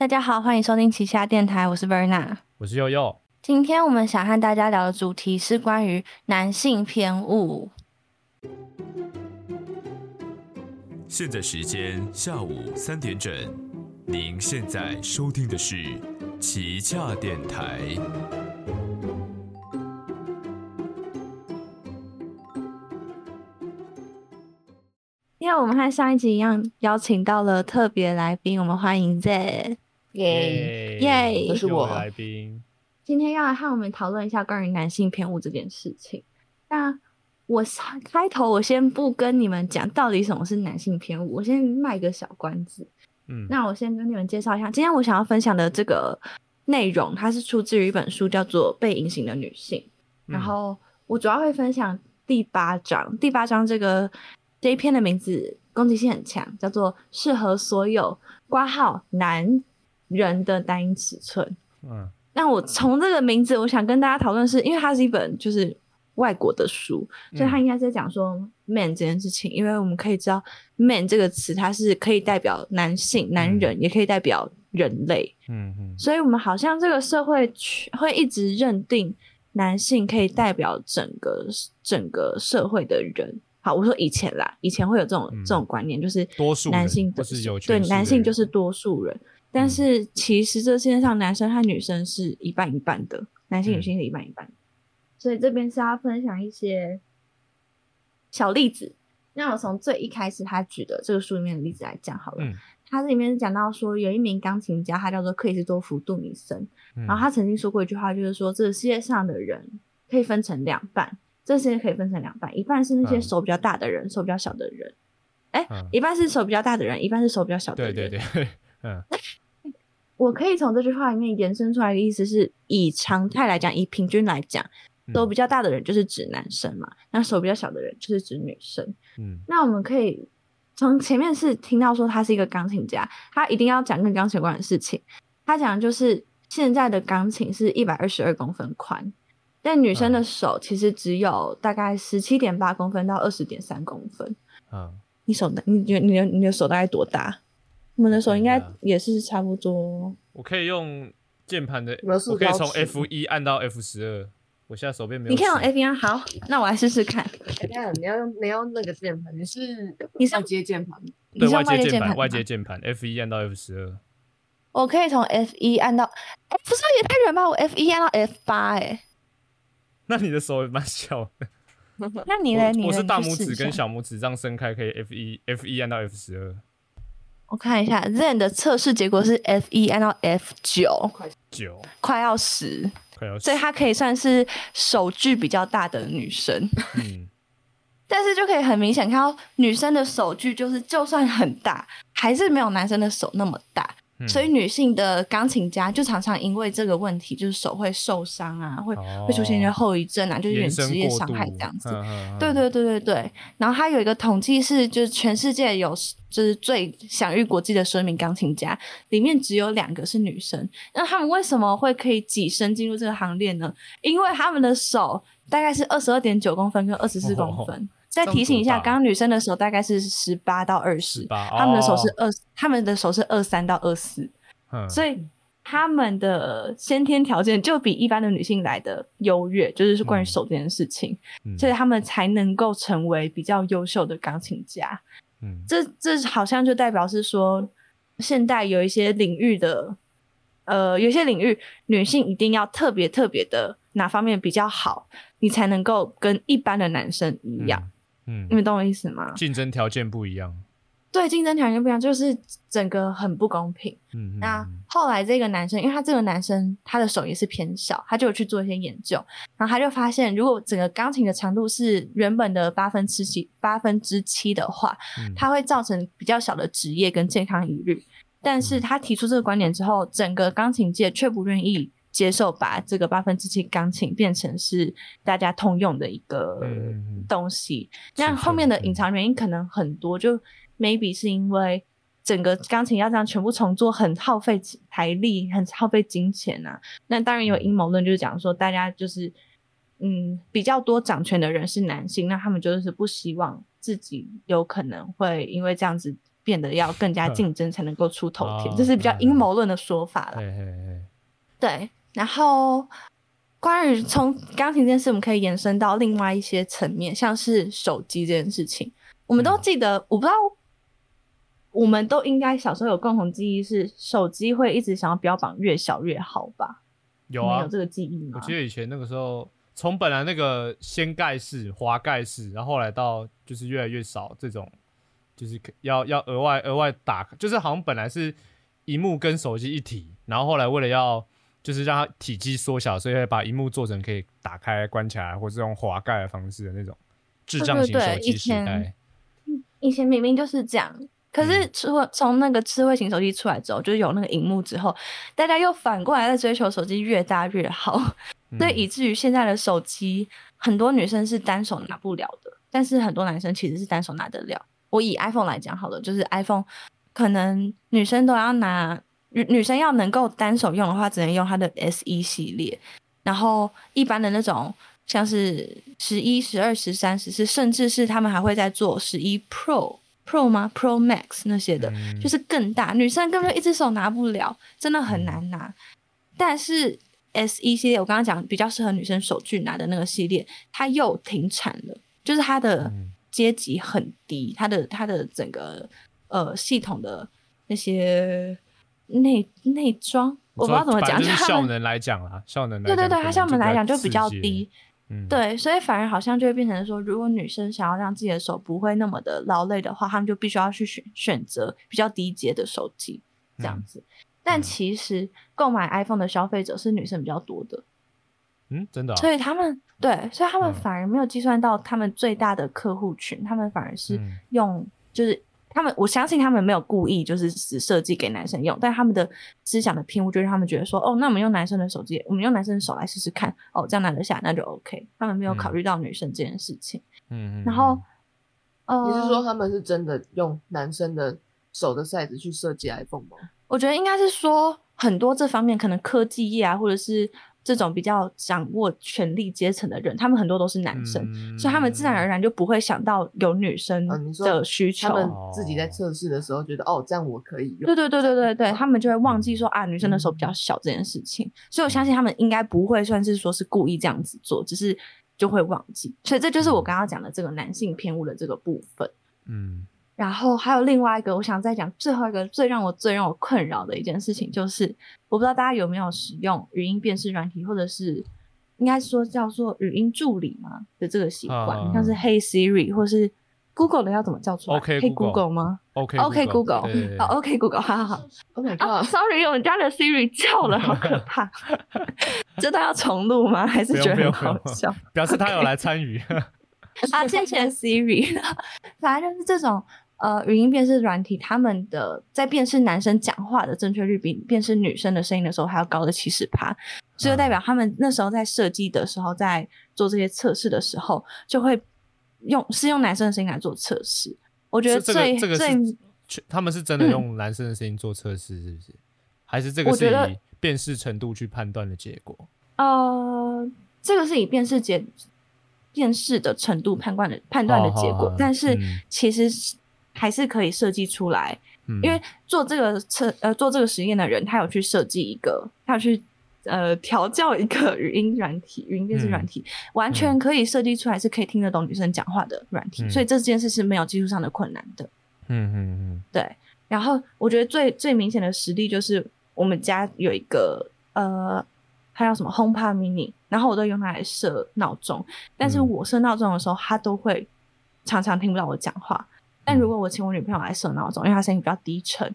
大家好，欢迎收听旗下电台，我是 Verna，我是悠悠。今天我们想和大家聊的主题是关于男性偏误。现在时间下午三点整，您现在收听的是旗下电台。因为我们和上一集一样，邀请到了特别来宾，我们欢迎 Z，耶耶这是我来宾。今天要来和我们讨论一下关于男性偏误这件事情。那我开头我先不跟你们讲到底什么是男性偏误，我先卖个小关子。嗯，那我先跟你们介绍一下，今天我想要分享的这个内容，它是出自于一本书，叫做《被隐形的女性》。嗯然后我主要会分享第八章，第八章这个这一篇的名字攻击性很强，叫做“适合所有挂号男人的单一尺寸”。嗯那我从这个名字，我想跟大家讨论是，因为它是一本就是外国的书，所以它应该是在讲说 man 这件事情。因为我们可以知道 man 这个词，它是可以代表男性、男人，也可以代表人类。嗯嗯所以我们好像这个社会去会一直认定男性可以代表整个整个社会的人。好，我说以前啦，以前会有这种、嗯这种观念，就是多数男性或是有对男性就是多数人，但嗯是其实这世界上男生和女生是一半一半的，男性女嗯性是一半一半的。所以这边是要分享一些小例子。那我从最一开始他举的这个书里面的例子来讲好了。嗯他这里面讲到说，有一名钢琴家，他叫做克里斯多夫杜尼森，嗯然后他曾经说过一句话，就是说这个世界上的人可以分成两半，这个世界可以分成两半，一半是那些嗯手比较大的人，手比较小的人，哎、嗯一半是手比较大的人，一半是手比较小的对人。对对，嗯我可以从这句话里面延伸出来的意思是，以常态来讲，以平均来讲，嗯手比较大的人就是指男生嘛，那手比较小的人就是指女生。嗯那我们可以从前面是听到说他是一个钢琴家，他一定要讲跟钢琴有关的事情。他讲的就是现在的钢琴是一百二十二公分宽，但女生的嗯手其实只有大概十七点八公分到二十点三公分。嗯，你手的，你觉得你的你的手大概多大？我们的手应该也是差不多。我可以用键盘的，我可以从 F 一按到 F 十二。我现在手边没有尺。你看我 F 一好，那我来试试看。哎等一下你要用你要用那个键盘，你是你是外接键盘，你是用对外接键盘，外接键盘 F 一按到 F 十二。我可以从 F 一按到，哎、不是也太远吧？我 F 一按到 F 八，哎，那你的手也蛮小的。那你嘞？你我是大拇指跟小拇指这样伸开，可以 F 一 F 一按到 F 十二我看一下 Zen 的测试结果是 F 一按到 F 九，九，快要十，快要所以她可以算是手距比较大的女生。嗯。但是就可以很明显看到女生的手距，就是就算很大，还是没有男生的手那么大。嗯所以女性的钢琴家就常常因为这个问题，就是手会受伤啊，会、会出现一些后遗症啊，就是有点职业伤害这样子。对对对对对，然后他有一个统计是，就是全世界有就是最享誉国际的十二名钢琴家，里面只有两个是女生。那他们为什么会可以跻身进入这个行列呢？因为他们的手大概是二十二点九公分跟二十四公分。再提醒一下，刚刚女生的手大概是十八到二十，18他们的手哦是二，他们的手是二三到二四。嗯所以他们的先天条件就比一般的女性来的优越，就是关于嗯手这件事情，嗯所以他们才能够成为比较优秀的钢琴家。嗯这这好像就代表是说，现代有一些领域的，呃，有些领域女性一定要特别特别的哪方面比较好，你才能够跟一般的男生一样。嗯你们懂我意思吗？竞争条件不一样。对，竞争条件不一样，就是整个很不公平。嗯，嗯那嗯后来这个男生，因为他这个男生他的手也是偏小，他就有去做一些研究，然后他就发现，如果整个钢琴的长度是原本的八分之七八分之七的话，嗯它会造成比较小的职业跟健康疑虑。但是他提出这个观点之后，整个钢琴界却不愿意接受把这个八分之七钢琴变成是大家通用的一个东西。尺那后面的隐藏原因可能很多，就 maybe 是因为整个钢琴要这样全部重做，很耗费财力，很耗费金钱啊。那当然有阴谋论，就是讲说大家就是嗯比较多掌权的人是男性，那他们就是不希望自己有可能会因为这样子变得要更加 竞争才能够出头天，哦这是比较嗯阴谋论的说法啦。嘿嘿嘿，对，然后关于从钢琴这件事，我们可以延伸到另外一些层面，像是手机这件事情，我们都嗯记得，我不知道。我们都应该小时候有共同记忆，是手机会一直想要标榜越小越好吧？有啊有，这个记忆吗？我记得以前那个时候，从本来那个掀盖式、滑盖式，然后后来到就是越来越少这种，就是要要额外额外打，就是好像本来是荧幕跟手机一体，然后后来为了要就是让它体积缩小，所以会把荧幕做成可以打开关起来，或是用滑盖的方式的那种智障型对对手机时以前代。以前明明就是这样，可是嗯除从那个智慧型手机出来之后，就是有那个荧幕之后，大家又反过来在追求手机越大越好，所以嗯以至于现在的手机，很多女生是单手拿不了的，但是很多男生其实是单手拿得了。我以 iPhone 来讲好了，就是 iPhone 可能女生都要拿，女女生要能够单手用的话，只能用它的 SE 系列，然后一般的那种像是十一、十二、十三、十四，甚至是他们还会在做十一 Pro。Pro 吗？Pro Max 那些的，嗯就是更大，女生根本就一只手拿不了，真的很难拿。但是 S 一系列，我刚刚讲比较适合女生手去拿的那个系列，它又停产了，就是它的嗯阶级很低，它的它的整个呃系统的那些内内装，我不知道怎么讲，就效 能来讲啦，效能来对对对，它效能来讲就就比较低，嗯，对，所以反而好像就会变成说，如果女生想要让自己的手不会那么的劳累的话，她们就必须要去选选择比较低阶的手机这样嗯子。但嗯。其实购买 iPhone 的消费者是女生比较多的，嗯，真的啊，所以他们对，所以他们嗯。反而没有计算到他们最大的客户群，他们反而是嗯。用就是。他们我相信他们没有故意就是只设计给男生用，但他们的思想的偏误就让他们觉得说，哦，那我们用男生的手机，我们用男生的手来试试看，哦，这样拿得下那就 OK。他们没有考嗯虑到女生这件事情。嗯，嗯然后你是说他们是真的用男生的手的 size 去设计 iPhone 吗？我觉得应该是说很多这方面可能科技业啊，或者是这种比较掌握权力阶层的人，他们很多都是男生，嗯所以他们自然而然就不会想到有女生的需求。他们自己在测试的时候觉得，哦，这样我可以用。对对对对对对，他们就会忘记说啊，女生的手比较小这件事情，所以我相信他们应该不会算是说是故意这样子做，只是就会忘记。所以这就是我刚刚讲的这个男性偏误的这个部分。嗯然后还有另外一个，我想再讲最后一个最让我最让我困扰的一件事情，就是我不知道大家有没有使用语音辨识软体，或者是应该说叫做语音助理嘛的这个习惯，啊像是 Hey Siri 或是 Google 的要怎么叫出来 OK Hey Google Google 吗，OK？OK Google，对对对好 OK Google，好好好。Oh my 啊 god！，sorry，我们家的 Siri 叫了，好可 怕。这都要重录吗？还是觉得很好笑？表示他有来参与，啊，谢谢 Siri。反正就是这种呃语音辨识软体，他们的在辨识男生讲话的正确率比辨识女生的声音的时候还要高的七十趴，所以就代表他们那时候在设计的时候，在做这些测试的时候，就会用是用男生的声音来做测试。我觉得这个这他们是真的用男生的声音做测试，是不是？还是这个是我觉得以辨识程度去判断的结果？呃，这个是以辨识结辨识的程度判断的判断的结果，但是嗯其实是还是可以设计出来。嗯，因为做这个测呃做这个实验的人，他有去设计一个，他有去呃调教一个语音软体，语音辨识软体，完全可以设计出来是可以听得懂女生讲话的软体，嗯所以这件事是没有技术上的困难的。嗯嗯嗯对，然后我觉得最最明显的实例就是我们家有一个呃，它叫什么 HomePod Mini，然后我都用它来设闹钟，但是嗯我设闹钟的时候，它都会常常听不到我讲话。但如果我请我女朋友来设闹钟，因为她声音比较低沉，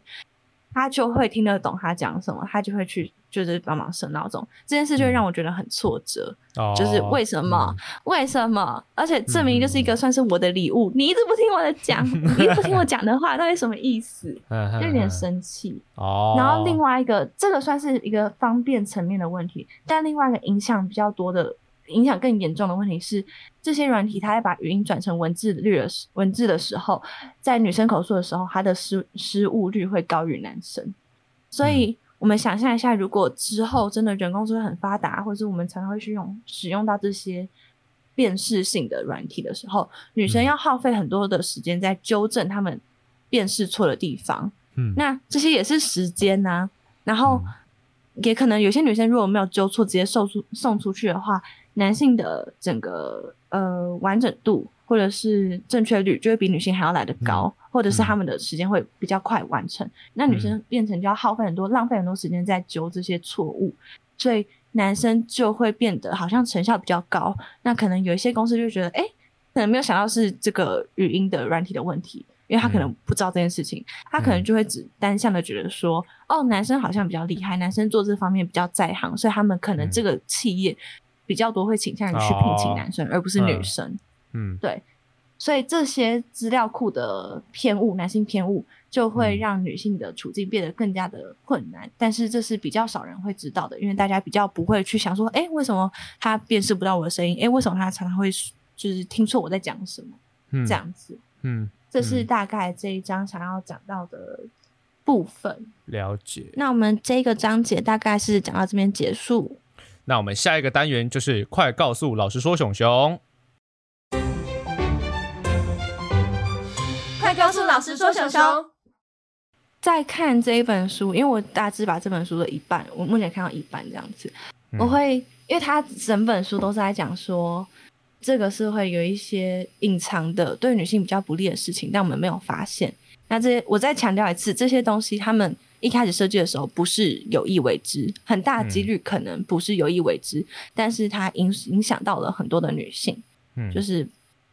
她就会听得懂她讲什么，她就会去就是帮忙设闹钟。这件事就会让我觉得很挫折。哦，就是为什么？为什么？而且证明就是一嗯个算是我的礼物，你一直不听我的讲，你一直不听我讲的话，到底什么意思？嗯就有点生气。哦。然后另外一个，这个算是一个方便层面的问题，但另外一个影响比较多的、影响更严重的问题是，这些软体它在把语音转成文字率的时文字的时候，在女生口述的时候，它的失失误率会高于男生。所以，我们想象一下，如果之后真的人工智能很发达，或者是我们常常会去用使用到这些辨识性的软体的时候，女生嗯要耗费很多的时间在纠正他们辨识错的地方。嗯，那这些也是时间呐、然后也可能有些女生如果没有纠错，直接送出送出去的话，男性的整个呃完整度或者是正确率就会比女性还要来得高，或者是他们的时间会比较快完成。那女生变成就要耗费很多、浪费很多时间在纠这些错误，所以男生就会变得好像成效比较高。那可能有一些公司就觉得，哎、可能没有想到是这个语音的软体的问题，因为他可能不知道这件事情，他可能就会只单向的觉得说，哦，男生好像比较厉害，男生做这方面比较在行，所以他们可能嗯。这个企业比较多会倾向于去聘请男生，而不是女生。嗯对所以这些资料库的偏误，男性偏误，就会嗯让女性的处境变得更加的困难。但是这是比较少人会知道的，因为大家比较不会去想说，哎，为什么他辨识不到我的声音？哎，为什么他常常会就是听错我在讲什么？嗯这，样子，嗯，这是嗯大概这一章想要讲到的部分。了解。那我们这个章节大概是讲到这边结束。那我们下一个单元就是快告诉老师说熊熊。快告诉老师说熊熊。在看这一本书，因为我大致把这本书的一半，我目前看到一半这样子，嗯我会，因为它整本书都是在讲说，这个社会有一些隐藏的对女性比较不利的事情，但我们没有发现。那这些我再强调一次，这些东西他们一开始设计的时候不是有意为之，很大几率可能不是有意为之，但是它影影响到了很多的女性。嗯。就是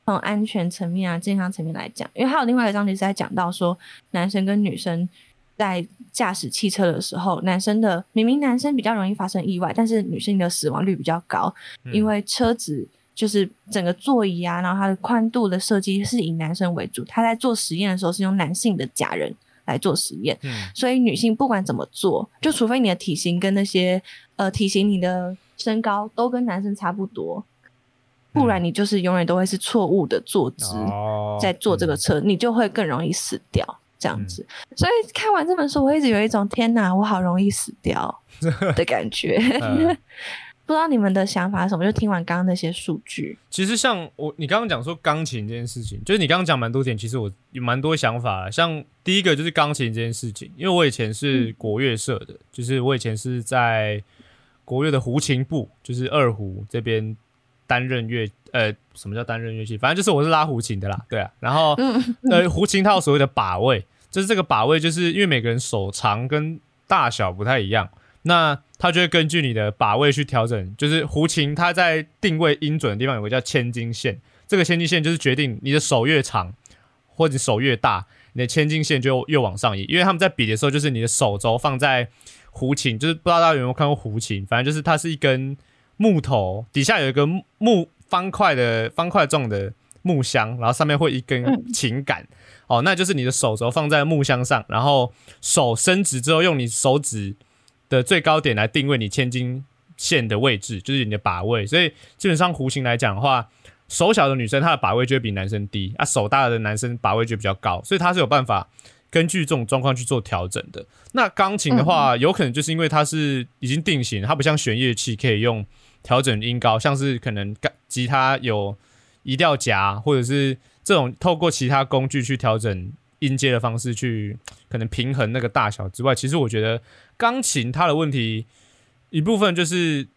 从安全层面啊、健康层面来讲，因为还有另外一个章节是在讲到说，男生跟女生在驾驶汽车的时候，男生的明明男生比较容易发生意外，但是女性的死亡率比较高，嗯。因为车子就是整个座椅啊，然后它的宽度的设计是以男生为主，他在做实验的时候是用男性的假人来做实验，嗯所以女性不管怎么做，就除非你的体型跟那些呃体型、你的身高都跟男生差不多，不然你就是永远都会是错误的坐姿，哦在坐这个车，你就会更容易死掉。这样子，所以看完这本书，我一直有一种天哪，我好容易死掉 的感觉。嗯不知道你们的想法是什么？就听完刚刚那些数据，其实像我，你刚刚讲说钢琴这件事情，就是你刚刚讲蛮多点，其实我有蛮多想法。像第一个就是钢琴这件事情，因为我以前是国乐社的，就是我以前是在国乐的胡琴部，就是二胡这边担任乐，呃，什么叫担任乐器？反正就是我是拉胡琴的啦，对啊。然后嗯呃，胡琴它有所谓的把位，就是这个把位，就是因为每个人手长跟大小不太一样，那它就会根据你的把位去调整。就是胡琴它在定位音准的地方有个叫千金线，这个千金线就是决定你的手越长或者手越大，你的千金线就越往上移。因为他们在比的时候，就是你的手肘放在胡琴，就是不知道大家有没有看过胡琴，反正就是它是一根木头，底下有一个木木方块的方块状的木箱，然后上面会一根嗯琴杆。哦，那就是你的手肘放在木箱上，然后手伸直之后，用你手指的最高点来定位你千金线的位置，就是你的把位。所以基本上弧形来讲的话，手小的女生她的把位就会比男生低，啊，手大的男生把位就比较高，所以她是有办法根据这种状况去做调整的。那钢琴的话，有可能就是因为它是已经定型，它不像弦乐器可以用调整音高，像是可能钢吉他有移调夹，或者是这种透过其他工具去调整音阶的方式去可能平衡那个大小之外，其实我觉得钢琴它的问题一部分就是。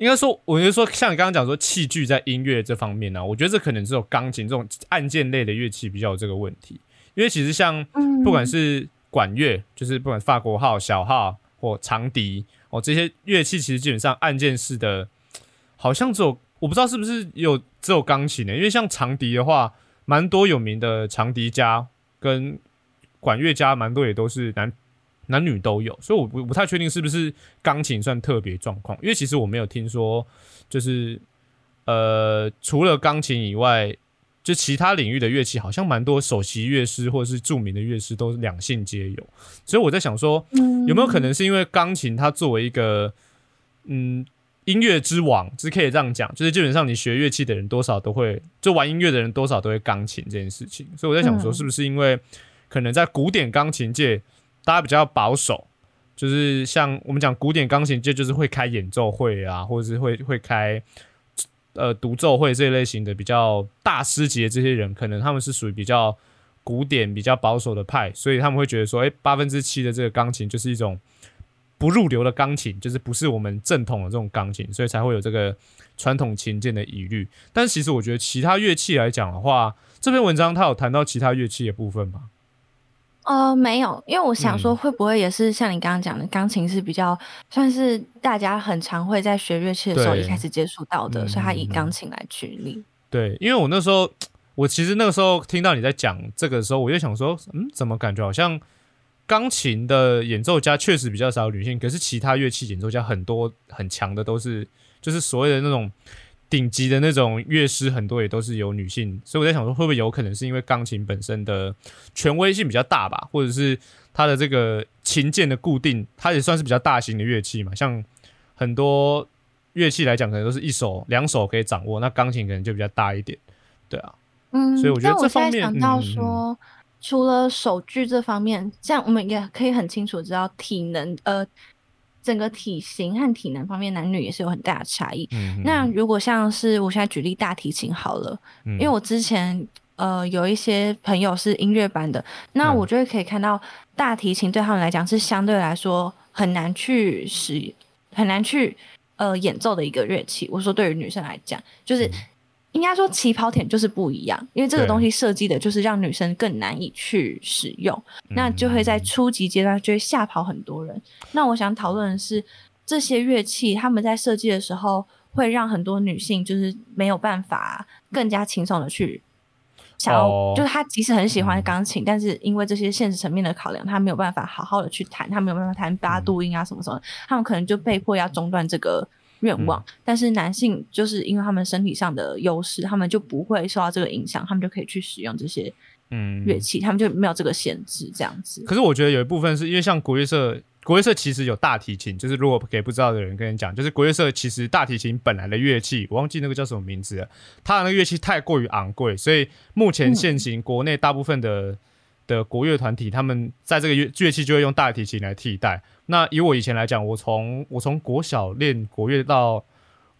应该说，我觉得说，像你刚刚讲说器具在音乐这方面呢、我觉得这可能只有钢琴这种按键类的乐器比较有这个问题。因为其实像嗯不管是管乐，就是不管法国号、小号或长笛哦，这些乐器其实基本上按键式的，好像只有我不知道是不是有只有钢琴的，因为像长笛的话，蛮多有名的长笛家跟管乐家，蛮多也都是男男女都有，所以我不不太确定是不是钢琴算特别状况，因为其实我没有听说，就是呃除了钢琴以外。就其他领域的乐器，好像蛮多首席乐师或者是著名的乐师都是两性皆有，所以我在想说，嗯。有没有可能是因为钢琴它作为一个嗯音乐之王，是可以这样讲，就是基本上你学乐器的人多少都会，就玩音乐的人多少都会钢琴这件事情，所以我在想说，嗯。是不是因为可能在古典钢琴界大家比较保守，就是像我们讲古典钢琴界就是会开演奏会啊，或者是会会开。呃，独奏会这一类型的比较大师级的这些人，可能他们是属于比较古典、比较保守的派，所以他们会觉得说，哎，八分之七的这个钢琴就是一种不入流的钢琴，就是不是我们正统的这种钢琴，所以才会有这个传统琴键的疑虑。但其实我觉得其他乐器来讲的话，这篇文章它有谈到其他乐器的部分吗？呃，没有，因为我想说，嗯。会不会也是像你刚刚讲的，钢琴是比较算是大家很常会在学乐器的时候一开始接触到的，嗯所以他以钢琴来举例。对，因为我那时候，我其实那个时候听到你在讲这个的时候，我就想说，嗯，怎么感觉好像钢琴的演奏家确实比较少女性，可是其他乐器演奏家很多很强的都是，就是所谓的那种顶级的那种乐师，很多也都是有女性，所以我在想说，会不会有可能是因为钢琴本身的权威性比较大吧，或者是它的这个琴键的固定，它也算是比较大型的乐器嘛，像很多。乐器来讲，可能都是一手、两手可以掌握，那钢琴可能就比较大一点，对啊。嗯，所以我觉得这方面现在想到说，除了手具这方面，这样我们也可以很清楚知道体能，呃，整个体型和体能方面，男女也是有很大的差异。嗯那如果像是我现在举例大提琴好了，因因为我之前呃有一些朋友是音乐班的，那嗯我就会可以看到大提琴对他们来讲是相对来说很难去使很难去呃演奏的一个乐器。我说对于女生来讲，就是。嗯应该说起跑点就是不一样，因为这个东西设计的就是让女生更难以去使用，那就会在嗯初级阶段就会吓跑很多人。那我想讨论的是，这些乐器他们在设计的时候，会让很多女性就是没有办法更加轻松的去想要，哦就是她即使很喜欢嗯钢琴，但是因为这些现实层面的考量，她没有办法好好的去弹，她没有办法弹八度音啊什么什么，他们可能就被迫要中断这个。愿望，但是男性就是因为他们身体上的优势，他们就不会受到这个影响，他们就可以去使用这些嗯乐器，他们就没有这个限制，这样子。可是我觉得有一部分是因为像国乐社，国乐社其实有大提琴，就是如果给不知道的人跟你讲，就是国乐社其实大提琴本来的乐器，我忘记那个叫什么名字了，它的那个乐器太过于昂贵，所以目前现行国内大部分的。的国乐团体，他们在这个乐乐器就会用大提琴来替代。那以我以前来讲，我从我从国小练国乐到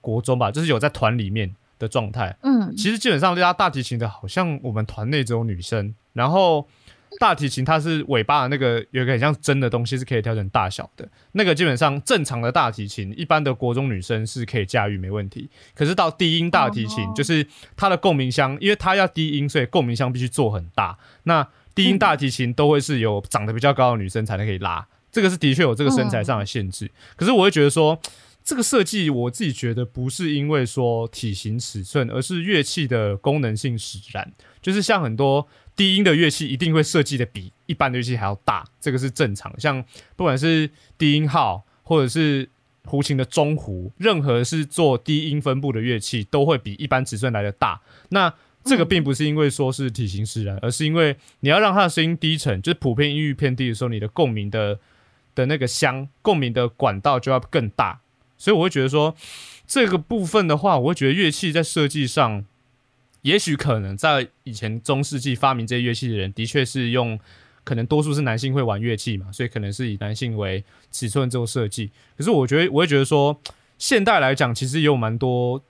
国中吧，就是有在团里面的状态。嗯，其实基本上拉大提琴的，好像我们团内只有女生。然后大提琴它是尾巴的那个有一个很像针的东西，是可以调整大小的。那个基本上正常的大提琴，一般的国中女生是可以驾驭没问题。可是到低音大提琴，哦就是它的共鸣箱，因为它要低音，所以共鸣箱必须做很大。那低音大提琴都会是有长得比较高的女生才能可以拉，这个是的确有这个身材上的限制。可是我会觉得说。这个设计我自己觉得不是因为说体型尺寸，而是乐器的功能性使然。就是像很多低音的乐器，一定会设计的比一般的乐器还要大，这个是正常。像不管是低音号或者是胡琴的中胡，任何是做低音分布的乐器，都会比一般尺寸来的大。那这个并不是因为说是体型使然，而是因为你要让它的声音低沉，就是普遍音域偏低的时候，你的共鸣的的那个箱共鸣的管道就要更大。所以我会觉得说，这个部分的话，我会觉得乐器在设计上，也许可能在以前中世纪发明这些乐器的人，的确是用，可能多数是男性会玩乐器嘛，所以可能是以男性为尺寸做设计。可是我觉得，我会觉得说，现代来讲，其实也有蛮多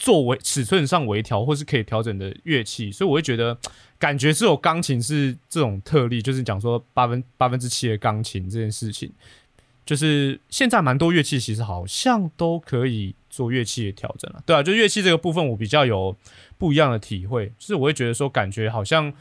作为尺寸上微调或是可以调整的乐器，所以我会觉得，感觉只有钢琴是这种特例，就是讲说八分八分之七的钢琴这件事情。就是现在蛮多乐器其实好像都可以做乐器的调整了，对啊，就乐器这个部分我比较有不一样的体会，就是我会觉得说感觉好像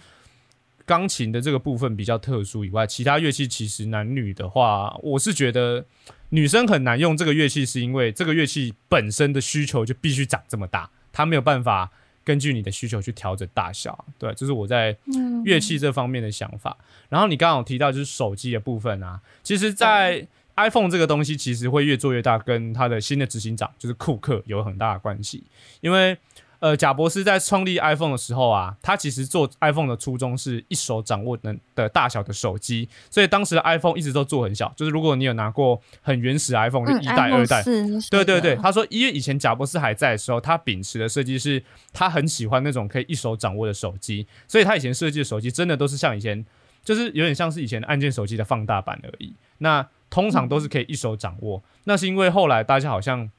钢琴的这个部分比较特殊以外，其他乐器其实男女的话，我是觉得女生很难用这个乐器，是因为这个乐器本身的需求就必须长这么大，它没有办法根据你的需求去调整大小，对，这是我在嗯乐器这方面的想法。然后你刚刚有提到就是手机的部分啊，其实，在 iPhone 这个东西其实会越做越大，跟它的新的执行长就是库克有很大的关系。因为呃，贾博士在创立 iPhone 的时候啊，他其实做 iPhone 的初衷是一手掌握能的大小的手机，所以当时的 iPhone 一直都做很小。就是如果你有拿过很原始 iPhone，就嗯一代、二代，对对对，他说，因为以前贾博士还在的时候，他秉持的设计是，他很喜欢那种可以一手掌握的手机，所以他以前设计的手机真的都是像以前，就是有点像是以前按键手机的放大版而已。那通常都是可以一手掌握，那是因为后来大家好像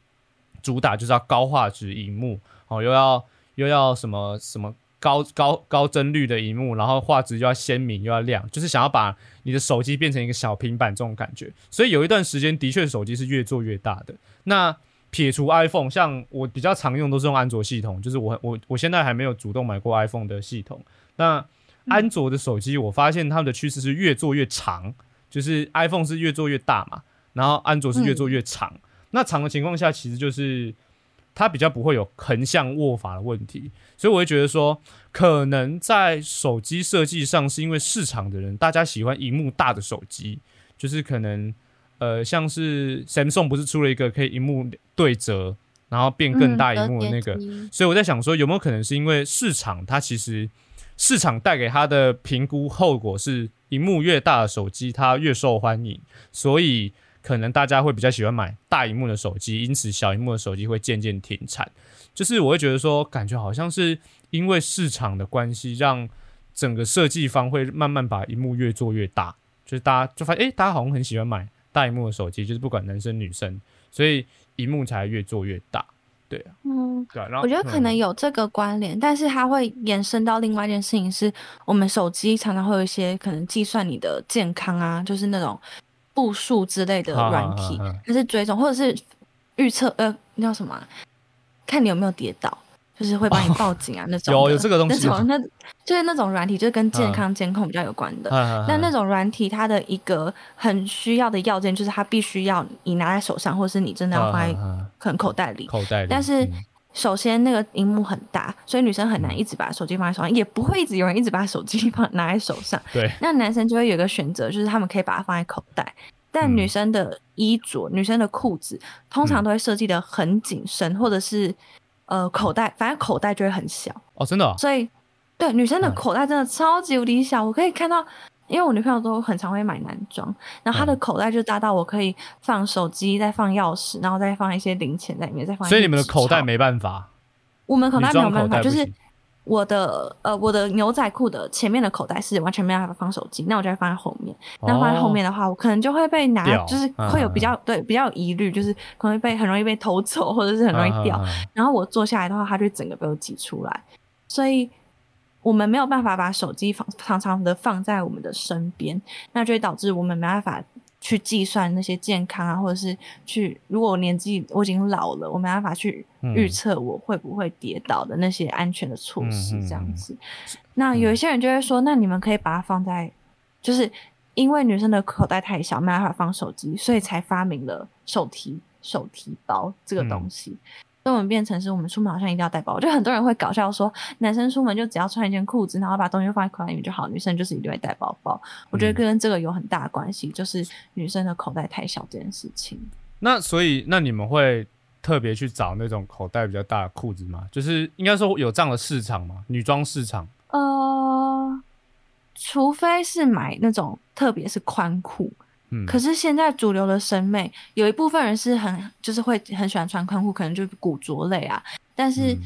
主打就是要高画质荧幕，哦，又要又要什么什么高高高帧率的荧幕，然后画质又要鲜明又要亮，就是想要把你的手机变成一个小平板这种感觉。所以有一段时间的确手机是越做越大的。那撇除 iPhone，像我比较常用都是用安卓系统，就是我我我现在还没有主动买过 iPhone 的系统。那安卓的手机，我发现他们的趋势是越做越长，就是 iPhone 是越做越大嘛，然后安卓是越做越长。那长的情况下，其实就是它比较不会有横向握法的问题，所以我会觉得说，可能在手机设计上，是因为市场的人大家喜欢荧幕大的手机，就是可能呃，像是 Samsung 不是出了一个可以荧幕对折，然后变更大荧幕的那个，所以我在想说，有没有可能是因为市场它其实市场带给它的评估后果是，荧幕越大的手机它越受欢迎，所以。可能大家会比较喜欢买大荧幕的手机，因此小荧幕的手机会渐渐停产。就是我会觉得说，感觉好像是因为市场的关系，让整个设计方会慢慢把荧幕越做越大。就是大家就发现，哎，大家好像很喜欢买大荧幕的手机，就是不管男生女生，所以荧幕才越做越大。对啊，嗯，对啊。然后我觉得可能有这个关联，但是它会延伸到另外一件事情，是我们手机常常会有一些可能计算你的健康啊，就是那种。步数之类的软体，它是追踪，或者是预测，呃，那叫什么？看你有没有跌倒，就是会帮你报警啊，那 种有有这个东西，那种那就是那种软体，就是跟健康监控比较有关的。那那种软体，它的一个很需要的要件，就是它必须要你拿在手上，或者是你真的要放在可能口袋里。口袋里，但是。首先，那个荧幕很大，所以女生很难一直把手机放在手上，也不会一直有人一直把手机放拿在手上。对，那男生就会有一个选择，就是他们可以把它放在口袋。但女生的衣着、女生的裤子，通常都会设计的很紧身，或者是呃口袋，反正口袋就会很小。哦，真的。所以，对女生的口袋真的超级无敌小，我可以看到。因为我女朋友都很常会买男装，然后她的口袋就大到我可以放手机，再放钥匙，然后再放一些零钱在里面，再放。所以你们的口袋没办法。我们口袋没有办法，就是我的呃我的牛仔裤的前面的口袋是完全没办法放手机，那我就会放在后面。那放在后面的话，我可能就会被拿，就是会有比较对比较有疑虑，就是可能会被很容易被偷走，或者是很容易掉。然后我坐下来的话，它就整个被我挤出来，所以。我们没有办法把手机放常常的放在我们的身边，那就会导致我们没办法去计算那些健康啊，或者是去如果我年纪我已经老了，我没办法去预测我会不会跌倒的那些安全的措施这样子。那有一些人就会说，那你们可以把它放在，就是因为女生的口袋太小，没办法放手机，所以才发明了手提手提包这个东西。所以我们变成是我们出门好像一定要带包，就很多人会搞笑说，男生出门就只要穿一件裤子，然后把东西放在口袋里面就好，女生就是一定会带包包。我觉得跟这个有很大的关系，就是女生的口袋太小这件事情。那所以，那你们会特别去找那种口袋比较大的裤子吗？就是应该说有这样的市场吗？女装市场？呃，除非是买那种特别是宽裤。可是现在主流的审美，有一部分人是很就是会很喜欢穿宽裤，可能就是古着类啊。但是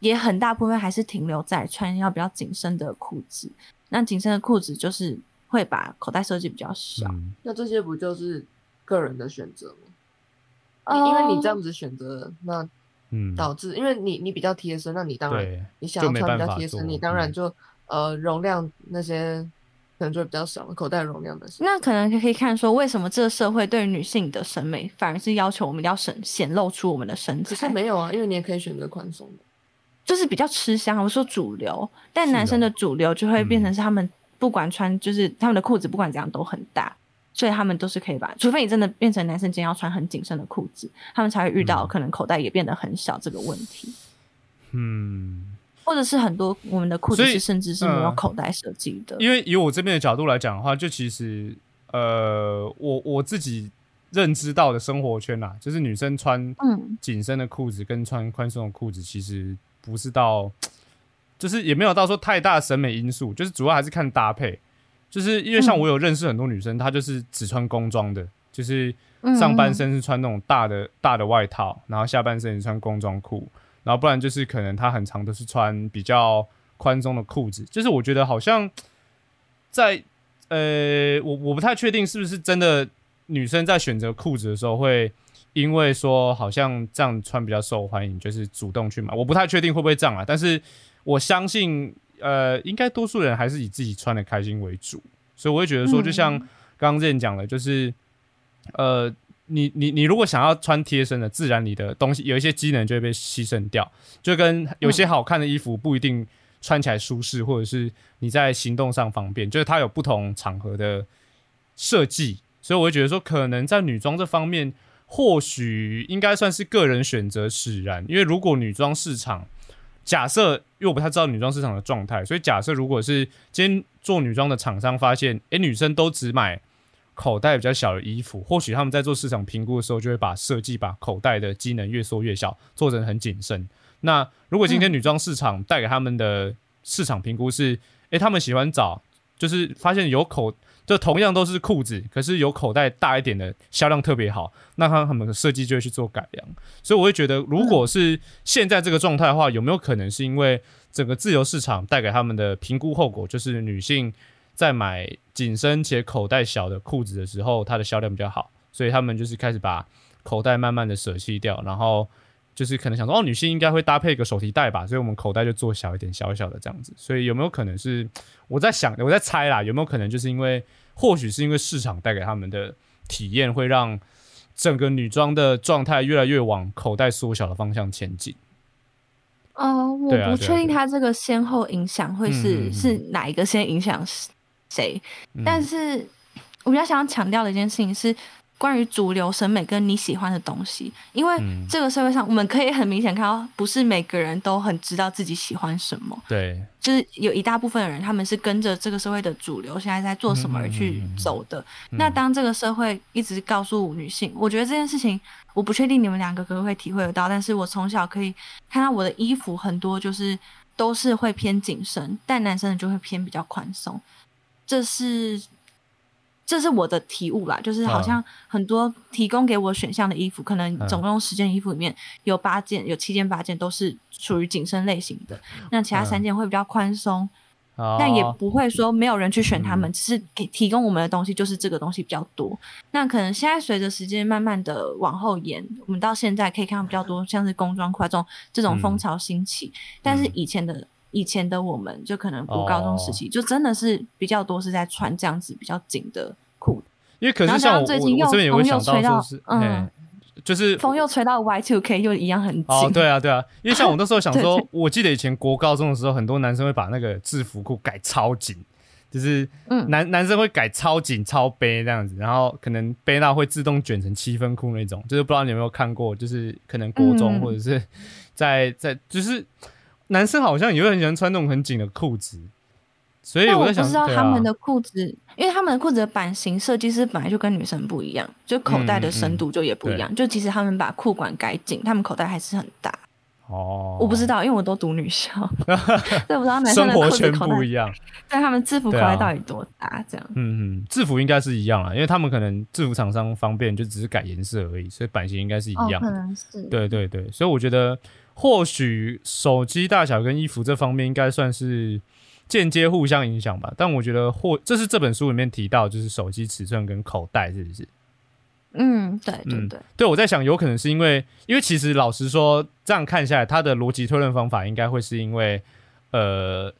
也很大部分还是停留在穿要比较紧身的裤子。那紧身的裤子就是会把口袋设计比较小。那这些不就是个人的选择吗？因为你这样子选择，那嗯导致因为你你比较贴身，那你当然你想要穿比较贴身，你当然就呃容量那些。可能就会比较少，口袋容量的。那可能可以看说，为什么这个社会对女性的审美反而是要求我们要显显露出我们的身材？可是没有啊，因为你也可以选择宽松的，就是比较吃香。我说主流，但男生的主流就会变成是他们不管穿，就是他们的裤子不管怎样都很大，所以他们都是可以把，除非你真的变成男生，今天要穿很紧身的裤子，他们才会遇到可能口袋也变得很小这个问题。嗯。或者是很多我们的裤子是甚至是没有口袋设计的。因为以我这边的角度来讲的话，就其实呃，我我自己认知到的生活圈呐，就是女生穿紧身的裤子跟穿宽松的裤子，其实不是到，就是也没有到说太大审美因素，就是主要还是看搭配。就是因为像我有认识很多女生，她就是只穿工装的，就是上半身是穿那种大的大的外套，然后下半身是穿工装裤。然后不然就是可能他很长都是穿比较宽松的裤子，就是我觉得好像在呃，我我不太确定是不是真的女生在选择裤子的时候会因为说好像这样穿比较受欢迎，就是主动去买，我不太确定会不会这样啊。但是我相信，呃，应该多数人还是以自己穿的开心为主，所以我会觉得说，就像刚刚之前讲的，就是，呃，你你你如果想要穿贴身的，自然你的东西有一些机能就会被牺牲掉，就跟有些好看的衣服不一定穿起来舒适，或者是你在行动上方便，就是它有不同场合的设计，所以我会觉得说，可能在女装这方面。或许应该算是个人选择使然，因为如果女装市场假设，因为我不太知道女装市场的状态，所以假设如果是今天做女装的厂商发现，诶，女生都只买口袋比较小的衣服，或许他们在做市场评估的时候，就会把设计把口袋的机能越缩越小，做成很谨慎。那如果今天女装市场带给他们的市场评估是，诶，他们喜欢找，就是发现有口。就同样都是裤子，可是有口袋大一点的销量特别好，那他他们的设计就会去做改良。所以我会觉得，如果是现在这个状态的话，有没有可能是因为整个自由市场带给他们的评估后果，就是女性在买紧身且口袋小的裤子的时候，它的销量比较好，所以他们就是开始把口袋慢慢的舍弃掉，然后。就是可能想说，哦，女性应该会搭配一个手提袋吧，所以我们口袋就做小一点，小小的这样子。所以有没有可能是我在想，我在猜啦，有没有可能就是因为，或许是因为市场带给他们的体验，会让整个女装的状态越来越往口袋缩小的方向前进。哦，我不确定它这个先后影响会是是哪一个先影响谁，但是我比较想要强调的一件事情是。关于主流审美跟你喜欢的东西，因为这个社会上，我们可以很明显看到，不是每个人都很知道自己喜欢什么。对，就是有一大部分的人，他们是跟着这个社会的主流现在在做什么而去走的。那当这个社会一直告诉女性，我觉得这件事情，我不确定你们两个可不可以体会得到，但是我从小可以看到我的衣服很多就是都是会偏紧身，但男生的就会偏比较宽松，这是。这是我的体悟啦，就是好像很多提供给我选项的衣服，可能总共十件衣服里面有八件，有七件八件都是属于紧身类型的，那其他三件会比较宽松，但也不会说没有人去选他们，只是给提供我们的东西就是这个东西比较多。那可能现在随着时间慢慢的往后延，我们到现在可以看到比较多像是工装裤这种这种风潮兴起，但是以前的。以前的我们就可能读高中时期，就真的是比较多是在穿这样子比较紧的裤因为可是像我最近又风又吹到，嗯，就是风又吹到 Y two K 又一样很紧。哦，对啊，对啊，因为像我那时候想 说，我记得以前国高中的时候，很多男生会把那个制服裤改超紧，就是男男生会改超紧超背这样子，然后可能背到会自动卷成七分裤那种，就是不知道你有没有看过，就是可能国中或者是在在就是。男生好像也会很喜欢穿那种很紧的裤子，所以我在想，不知道他们的裤子，因为他们的裤子的版型设计师本来就跟女生不一样，就口袋的深度就也不一样。就其实他们把裤管改紧，他们口袋还是很大。哦，我不知道，因为我都读女校，对，不知道男生的裤子不一样。但他们制服口袋到底多大？这样，嗯嗯，制服应该是一样啊，因为他们可能制服厂商方便，就只是改颜色而已，所以版型应该是一样。可能是，对对对，所以我觉得。或许手机大小跟衣服这方面应该算是间接互相影响吧，但我觉得或这是这本书里面提到，就是手机尺寸跟口袋是不是？嗯，对对对，对我在想，有可能是因为，因为其实老实说，这样看下来，它的逻辑推论方法应该会是因为，呃，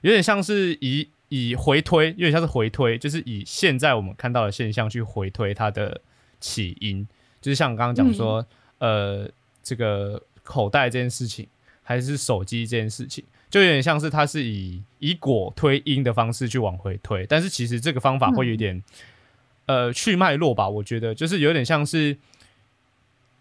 有点像是以以回推，有点像是回推，就是以现在我们看到的现象去回推它的起因，就是像刚刚讲说，呃，这个。口袋这件事情，还是手机这件事情，就有点像是它是以以果推因的方式去往回推，但是其实这个方法会有点呃去脉络吧？我觉得就是有点像是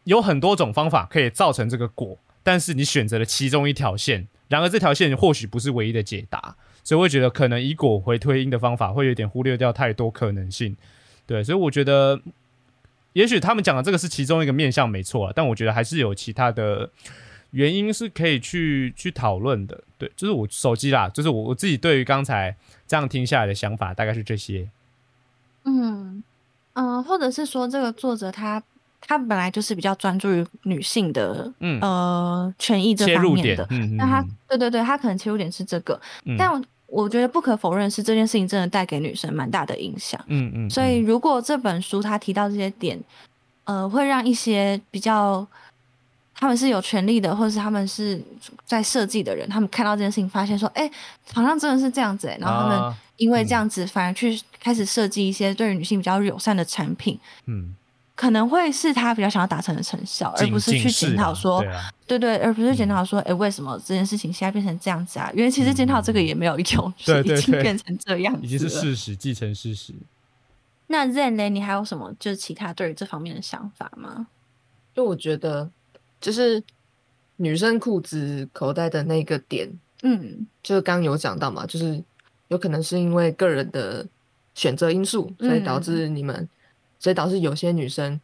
有很多种方法可以造成这个果，但是你选择了其中一条线，然而这条线或许不是唯一的解答，所以我觉得可能以果回推因的方法会有点忽略掉太多可能性。对，所以我觉得。也许他们讲的这个是其中一个面向，没错，但我觉得还是有其他的原因是可以去去讨论的。对，就是我手机啦，就是我我自己对于刚才这样听下来的想法，大概是这些。嗯嗯，或者是说，这个作者他他本来就是比较专注于女性的嗯呃权益这方面的，那他对对对，他可能切入点是这个，但。我觉得不可否认是这件事情真的带给女生蛮大的影响。嗯嗯。所以如果这本书他提到这些点，呃，会让一些比较他们是有权利的，或者是他们是在设计的人，他们看到这件事情，发现说，哎，好像真的是这样子，哎，然后他们因为这样子，反而去开始设计一些对于女性比较友善的产品，嗯，可能会是他比较想要达成的成效，而不是去检讨说，对对，而不是检讨说，哎，为什么这件事情现在变成这样子啊？因为其实检讨这个也没有用，是 已经变成这样，已经是事实，继承事实。那 Zen 呢？你还有什么就是其他对于这方面的想法吗？就我觉得，就是女生裤子口袋的那个点，嗯，就是刚有讲到嘛，就是有可能是因为个人的选择因素，所以导致你们，所以导致有些女生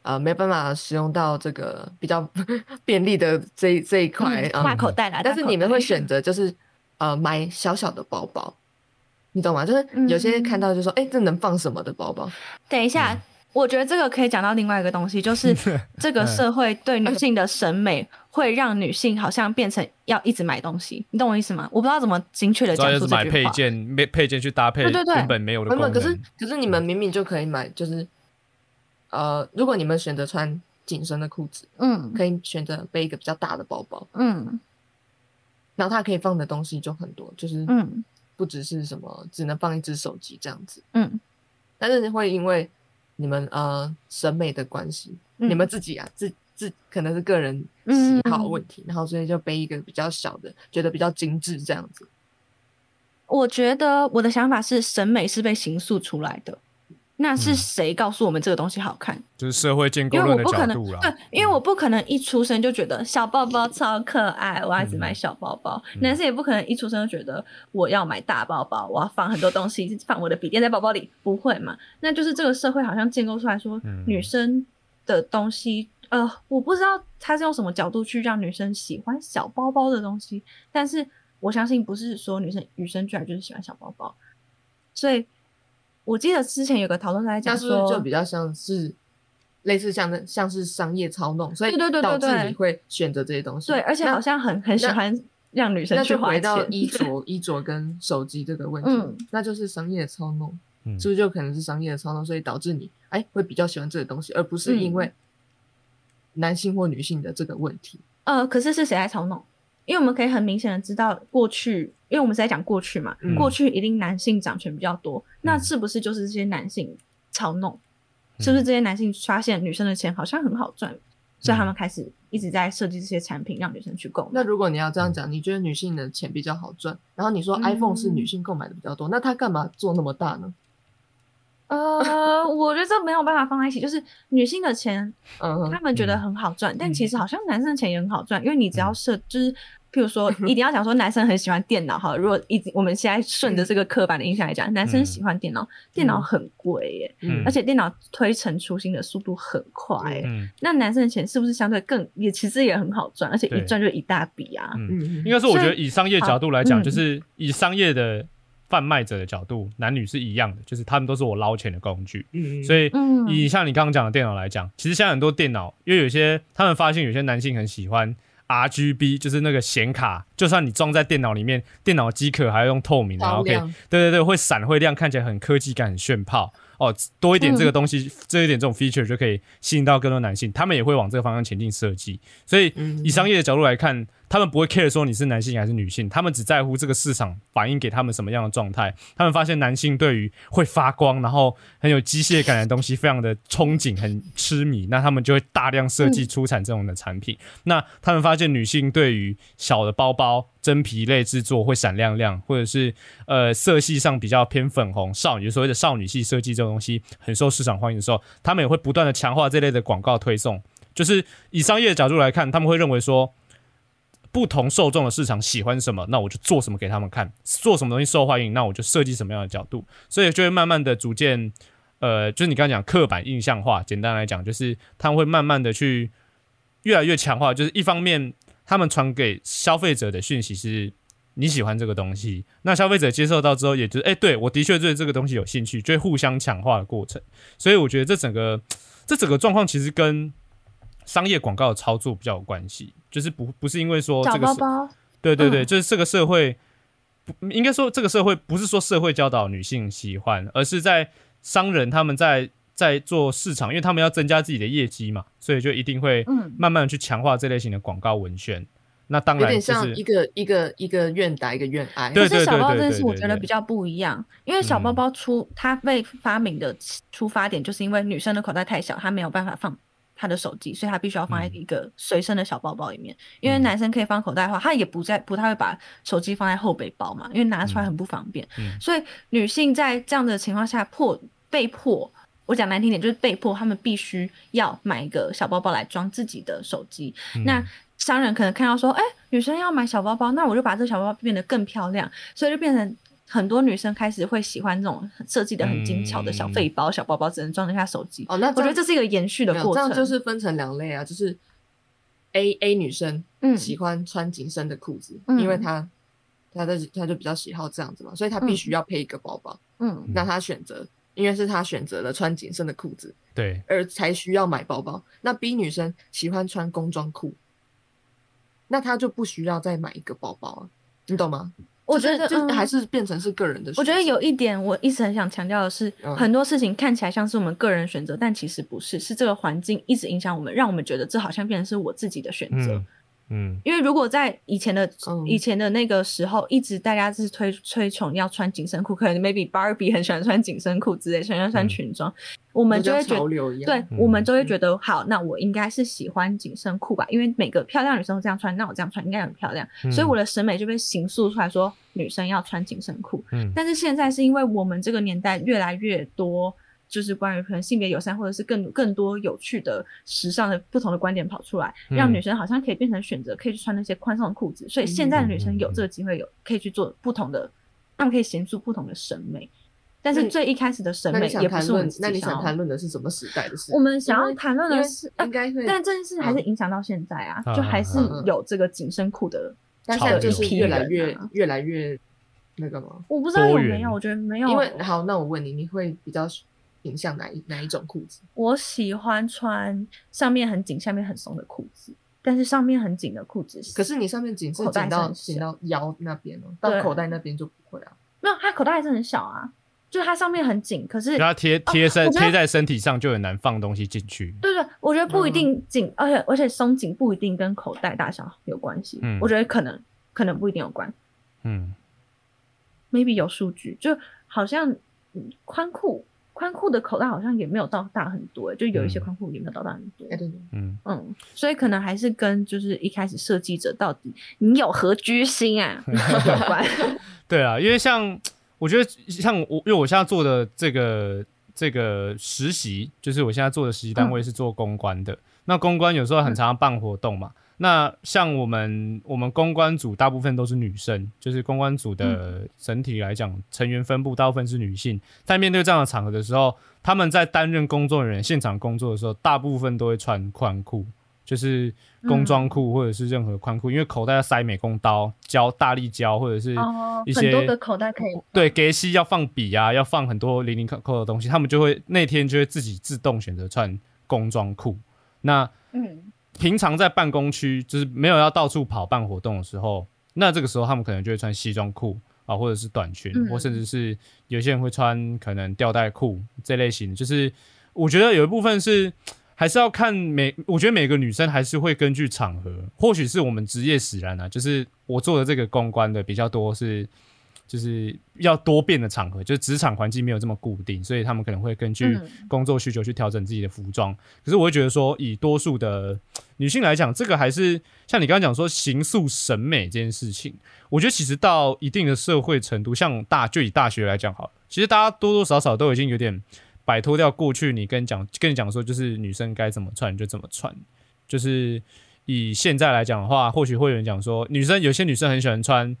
呃没办法使用到这个比较 便利的这这一块大口袋啦。但是你们会选择就是呃买小小的包包。你懂吗？就是有些看到就说：“哎，这能放什么的包包？”等一下，我觉得这个可以讲到另外一个东西，就 是这个社会对女性的审美 会让女性好像变成要一直买东西。你懂我意思吗？我不知道怎么精确的讲出这句话。买配件、配配件去搭配，对对对，根本没有的功能。可是可是你们明明就可以买，就是呃，如果你们选择穿紧身的裤子，嗯，可以选择背一个比较大的包包，嗯，然后它可以放的东西就很多，就是嗯。不只是什么只能放一只手机这样子，嗯，但是会因为你们呃审美的关系，你们自己啊自自可能是个人喜好问题，然后所以就背一个比较小的，觉得比较精致这样子。我觉得我的想法是，审美是被形塑出来的。那是谁告诉我们这个东西好看？就是社会建构论的角度啦。对，因为我不可能一出生就觉得小包包超可爱，我要一直买小包包。男生也不可能一出生就觉得我要买大包包，我要放很多东西，放我的笔电在包包里，不会嘛？那就是这个社会好像建构出来说，女生的东西，呃，我不知道他是用什么角度去让女生喜欢小包包的东西，但是我相信不是说女生与生俱来就是喜欢小包包，所以。我记得之前有个讨论在讲说，就比较像是类似像那像 是商业操弄，所以导致你会选择这些东西。对，而且好像很很喜欢让女生去花钱。回到衣着、衣着跟手机这个问题，那就是商业操弄，是不是就可能是商业的操弄？所以导致你哎会比较喜欢这个东西，而不是因为男性或女性的这个问题。呃，可是是谁在操弄？因为我们可以很明显的知道过去。因为我们是在讲过去嘛，过去一定男性掌权比较多，那是不是就是这些男性操弄？是不是这些男性发现女生的钱好像很好赚，所以他们开始一直在设计这些产品让女生去购买？那如果你要这样讲，你觉得女性的钱比较好赚，然后你说 iPhone 是女性购买的比较多，那他干嘛做那么大呢？呃，我觉得这没有办法放在一起，就是女性的钱，嗯，他们觉得很好赚，但其实好像男生的钱也很好赚，因为你只要设就是。譬如说，一定要讲说男生很喜欢电脑哈。如果一我们现在顺着这个刻板的印象来讲，男生喜欢电脑，电脑很贵耶，而且电脑推陈出新的速度很快。那男生的钱是不是相对更也其实也很好赚，而且一赚就一大笔啊？嗯应该说，我觉得以商业角度来讲，就是以商业的贩卖者的角度，男女是一样的，就是他们都是我捞钱的工具。所以，以像你刚刚讲的电脑来讲，其实现在很多电脑，因为有些他们发现有些男性很喜欢。R G B 就是那个显卡，就算你装在电脑里面，电脑机壳还要用透明的，OK，对对对，会闪会亮，看起来很科技感，很炫炮。哦，多一点这个东西，这一点这种 feature 就可以吸引到更多男性，他们也会往这个方向前进设计。所以，以商业的角度来看。他们不会 care 说你是男性还是女性，他们只在乎这个市场反映给他们什么样的状态。他们发现男性对于会发光，然后很有机械感的东西非常的憧憬，很痴迷，那他们就会大量设计出产这种的产品。那他们发现女性对于小的包包、真皮类制作会闪亮亮，或者是呃色系上比较偏粉红、少女所谓的少女系设计这种东西很受市场欢迎的时候，他们也会不断的强化这类的广告推送。就是以商业的角度来看，他们会认为说。不同受众的市场喜欢什么，那我就做什么给他们看。做什么东西受欢迎，那我就设计什么样的角度。所以就会慢慢的逐渐，呃，就是你刚刚讲刻板印象化。简单来讲，就是他们会慢慢的去越来越强化。就是一方面，他们传给消费者的讯息是你喜欢这个东西，那消费者接受到之后，也就是哎，对我的确对这个东西有兴趣，就会互相强化的过程。所以我觉得这整个这整个状况其实跟。商业广告的操作比较有关系，就是不不是因为说这个是，对对对，就是这个社会，不应该说这个社会不是说社会教导女性喜欢，而是在商人他们在在做市场，因为他们要增加自己的业绩嘛，所以就一定会慢慢的去强化这类型的广告文宣。那当然有点像一个一个一个愿打一个愿挨。可是小包包这件事，我觉得比较不一样，因为小包包出它被发明的出发点，就是因为女生的口袋太小，她没有办法放她的手机，所以她必须要放在一个随身的小包包里面。因为男生可以放口袋的话，他也不在不太会把手机放在后背包嘛，因为拿出来很不方便。所以女性在这样的情况下，迫被迫，我讲难听点，就是被迫，他们必须要买一个小包包来装自己的手机。那商人可能看到说，哎，女生要买小包包，那我就把这个小包包变得更漂亮，所以就变成很多女生开始会喜欢这种设计的很精巧的小背包、小包包，只能装得下手机。哦，那我觉得这是一个延续的过程。这样就是分成两类啊，就是 A A 女生喜欢穿紧身的裤子，因为她她的她就比较喜好这样子嘛，所以她必须要配一个包包。嗯，那她选择，因为是她选择了穿紧身的裤子，对，而才需要买包包。那 B 女生喜欢穿工装裤。那她就不需要再买一个包包了，你懂吗？我觉得就还是变成是个人的。我觉得有一点，我一直很想强调的是，很多事情看起来像是我们个人选择，但其实不是，是这个环境一直影响我们，让我们觉得这好像变成是我自己的选择。嗯，因为如果在以前的以前的那个时候，一直大家是推推崇要穿紧身裤，可能 maybe Barbie 很喜欢穿紧身裤之类，喜欢穿裙装，我们就会觉得，对，我们就会觉得，好，那我应该是喜欢紧身裤吧，因为每个漂亮女生都这样穿，那我这样穿应该很漂亮，所以我的审美就被形塑出来说，女生要穿紧身裤。嗯，但是现在是因为我们这个年代越来越多。就是关于可能性别友善，或者是更更多有趣的、时尚的不同的观点跑出来，让女生好像可以变成选择，可以去穿那些宽松的裤子。所以现在的女生有这个机会，有可以去做不同的，她们可以显出不同的审美。但是最一开始的审美也不是我们那你想谈论的是什么时代的事？我们想要谈论的是应该会，但这件事还是影响到现在啊，就还是有这个紧身裤的，但是就是越来越越来越那个吗？我不知道有没有，我觉得没有。因为好，那我问你，你会比较？影向哪一哪一种裤子？我喜欢穿上面很紧、下面很松的裤子，但是上面很紧的裤子，可是你上面紧是紧到紧到腰那边哦，到口袋那边就不会啊。没有，它口袋还是很小啊，就是它上面很紧，可是它贴贴身贴在身体上就很难放东西进去。对对，我觉得不一定紧，而且而且松紧不一定跟口袋大小有关系。嗯，我觉得可能可能不一定有关。嗯，maybe 有数据，就好像宽裤。宽裤的口袋好像也没有到大很多，就有一些宽裤也没有到大很多。嗯嗯，所以可能还是跟就是一开始设计者到底你有何居心啊 有关。对啊，因为像我觉得像我，因为我现在做的这个这个实习，就是我现在做的实习单位是做公关的。那公关有时候很常办活动嘛。那像我们我们公关组大部分都是女生，就是公关组的整体来讲成员分布大部分是女性，在面对这样的场合的时候，他们在担任工作人员现场工作的时候，大部分都会穿宽裤，就是工装裤或者是任何宽裤，因为口袋要塞美工刀、胶、大力胶或者是一些很多的口袋可以对给西要放笔啊，要放很多零零扣扣的东西，他们就会那天就会自己自动选择穿工装裤。那嗯。平常在办公区，就是没有要到处跑办活动的时候，那这个时候他们可能就会穿西装裤啊，或者是短裙，或甚至是有些人会穿可能吊带裤这类型。就是我觉得有一部分是还是要看每，我觉得每个女生还是会根据场合，或许是我们职业使然啊，就是我做的这个公关的比较多是。就是要多变的场合，就是职场环境没有这么固定，所以他们可能会根据工作需求去调整自己的服装。可是我会觉得说，以多数的女性来讲，这个还是像你刚刚讲说，形塑审美这件事情，我觉得其实到一定的社会程度，像大就以大学来讲好了，其实大家多多少少都已经有点摆脱掉过去你跟讲跟你讲说，就是女生该怎么穿就怎么穿。就是以现在来讲的话，或许会有人讲说，女生有些女生很喜欢穿。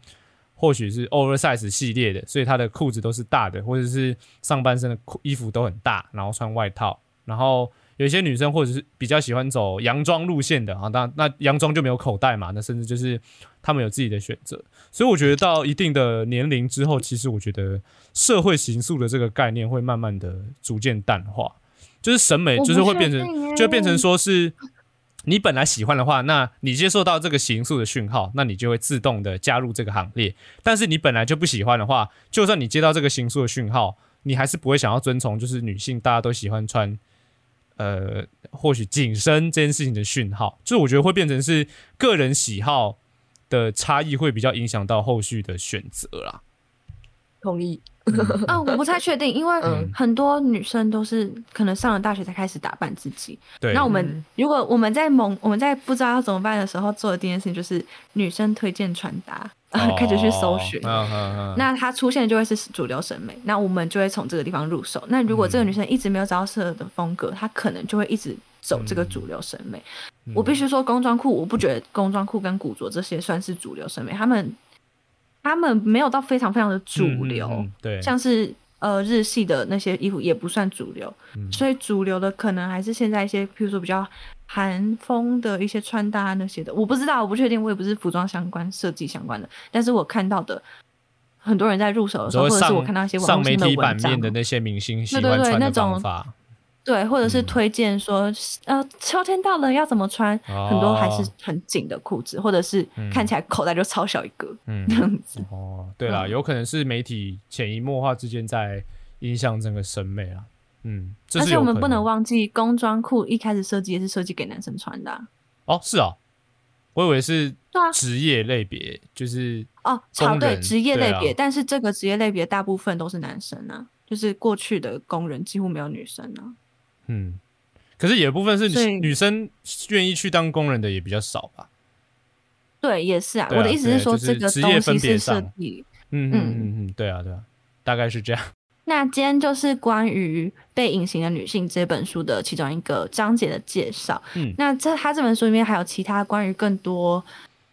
或许是 oversize 系列的，所以他的裤子都是大的，或者是上半身的裤衣服都很大，然后穿外套。然后有一些女生或者是比较喜欢走洋装路线的啊，那那洋装就没有口袋嘛，那甚至就是他们有自己的选择。所以我觉得到一定的年龄之后，其实我觉得社会形塑的这个概念会慢慢的逐渐淡化，就是审美就是会变成，就变成说是。你本来喜欢的话，那你接受到这个形塑的讯号，那你就会自动的加入这个行列。但是你本来就不喜欢的话，就算你接到这个形塑的讯号，你还是不会想要遵从，就是女性大家都喜欢穿，呃，或许紧身这件事情的讯号，就我觉得会变成是个人喜好的差异，会比较影响到后续的选择啦。同意。啊，我不太确定，因为很多女生都是可能上了大学才开始打扮自己。对。那我们如果我们在懵，我们在不知道要怎么办的时候，做的第一件事情就是女生推荐穿搭，开始去搜寻。那它出现就会是主流审美，那我们就会从这个地方入手。那如果这个女生一直没有找到适合的风格，她可能就会一直走这个主流审美。我必须说，工装裤，我不觉得工装裤跟古着这些算是主流审美，他们。他们没有到非常非常的主流，对，像是呃日系的那些衣服也不算主流，所以主流的可能还是现在一些，譬如说比较韩风的一些穿搭那些的，我不知道，我不确定，我也不是服装相关、设计相关的，但是我看到的很多人在入手的时候，或者是我看到一些网上媒体版面的那些明星喜欢穿的方法。对，或者是推荐说，呃，秋天到了要怎么穿？很多还是很紧的裤子，或者是看起来口袋就超小一个，嗯，这样子。哦，对了，有可能是媒体潜移默化之间在影响整个审美啊。嗯，而且我们不能忘记，工装裤一开始设计也是设计给男生穿的。哦，是啊，我以为是职业类别，就是哦，工对职业类别，但是这个职业类别大部分都是男生啊，就是过去的工人几乎没有女生啊。嗯，可是有部分是女生愿意去当工人的也比较少吧？对，也是啊。我的意思是说，这个职业分别上，嗯嗯嗯嗯，对啊对啊，大概是这样。那今天就是关于《被隐形的女性》这本书的其中一个章节的介绍。嗯，那这他这本书里面还有其他关于更多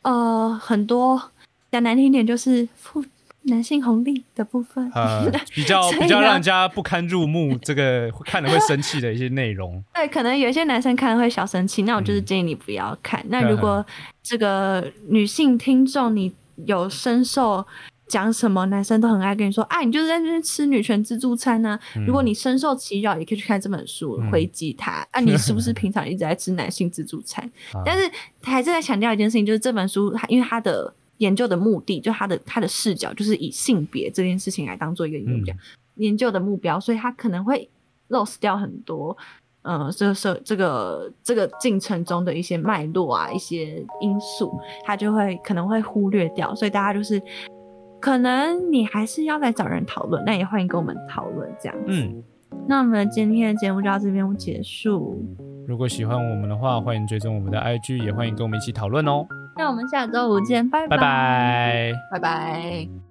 呃很多讲难听点就是负。男性红利的部分，呃，比较比较让人家不堪入目，这个看了会生气的一些内容。对，可能有一些男生看了会小生气，那我就是建议你不要看。那如果这个女性听众你有深受讲什么，男生都很爱跟你说，啊，你就是在那边吃女权自助餐呢。如果你深受其扰，也可以去看这本书，回击他。啊，你是不是平常一直在吃男性自助餐？但是还是在强调一件事情，就是这本书，因为它的。研究的目的，就他的他的视角，就是以性别这件事情来当做一个研究研究的目标，所以他可能会 lose 掉很多，呃，这个是这个这个进程中的一些脉络啊，一些因素，他就会可能会忽略掉，所以大家就是可能你还是要来找人讨论，那也欢迎跟我们讨论这样子。嗯，那我们今天的节目就到这边结束。如果喜欢我们的话，欢迎追踪我们的 IG，也欢迎跟我们一起讨论哦。那我们下周五见，拜。拜。拜拜。拜拜。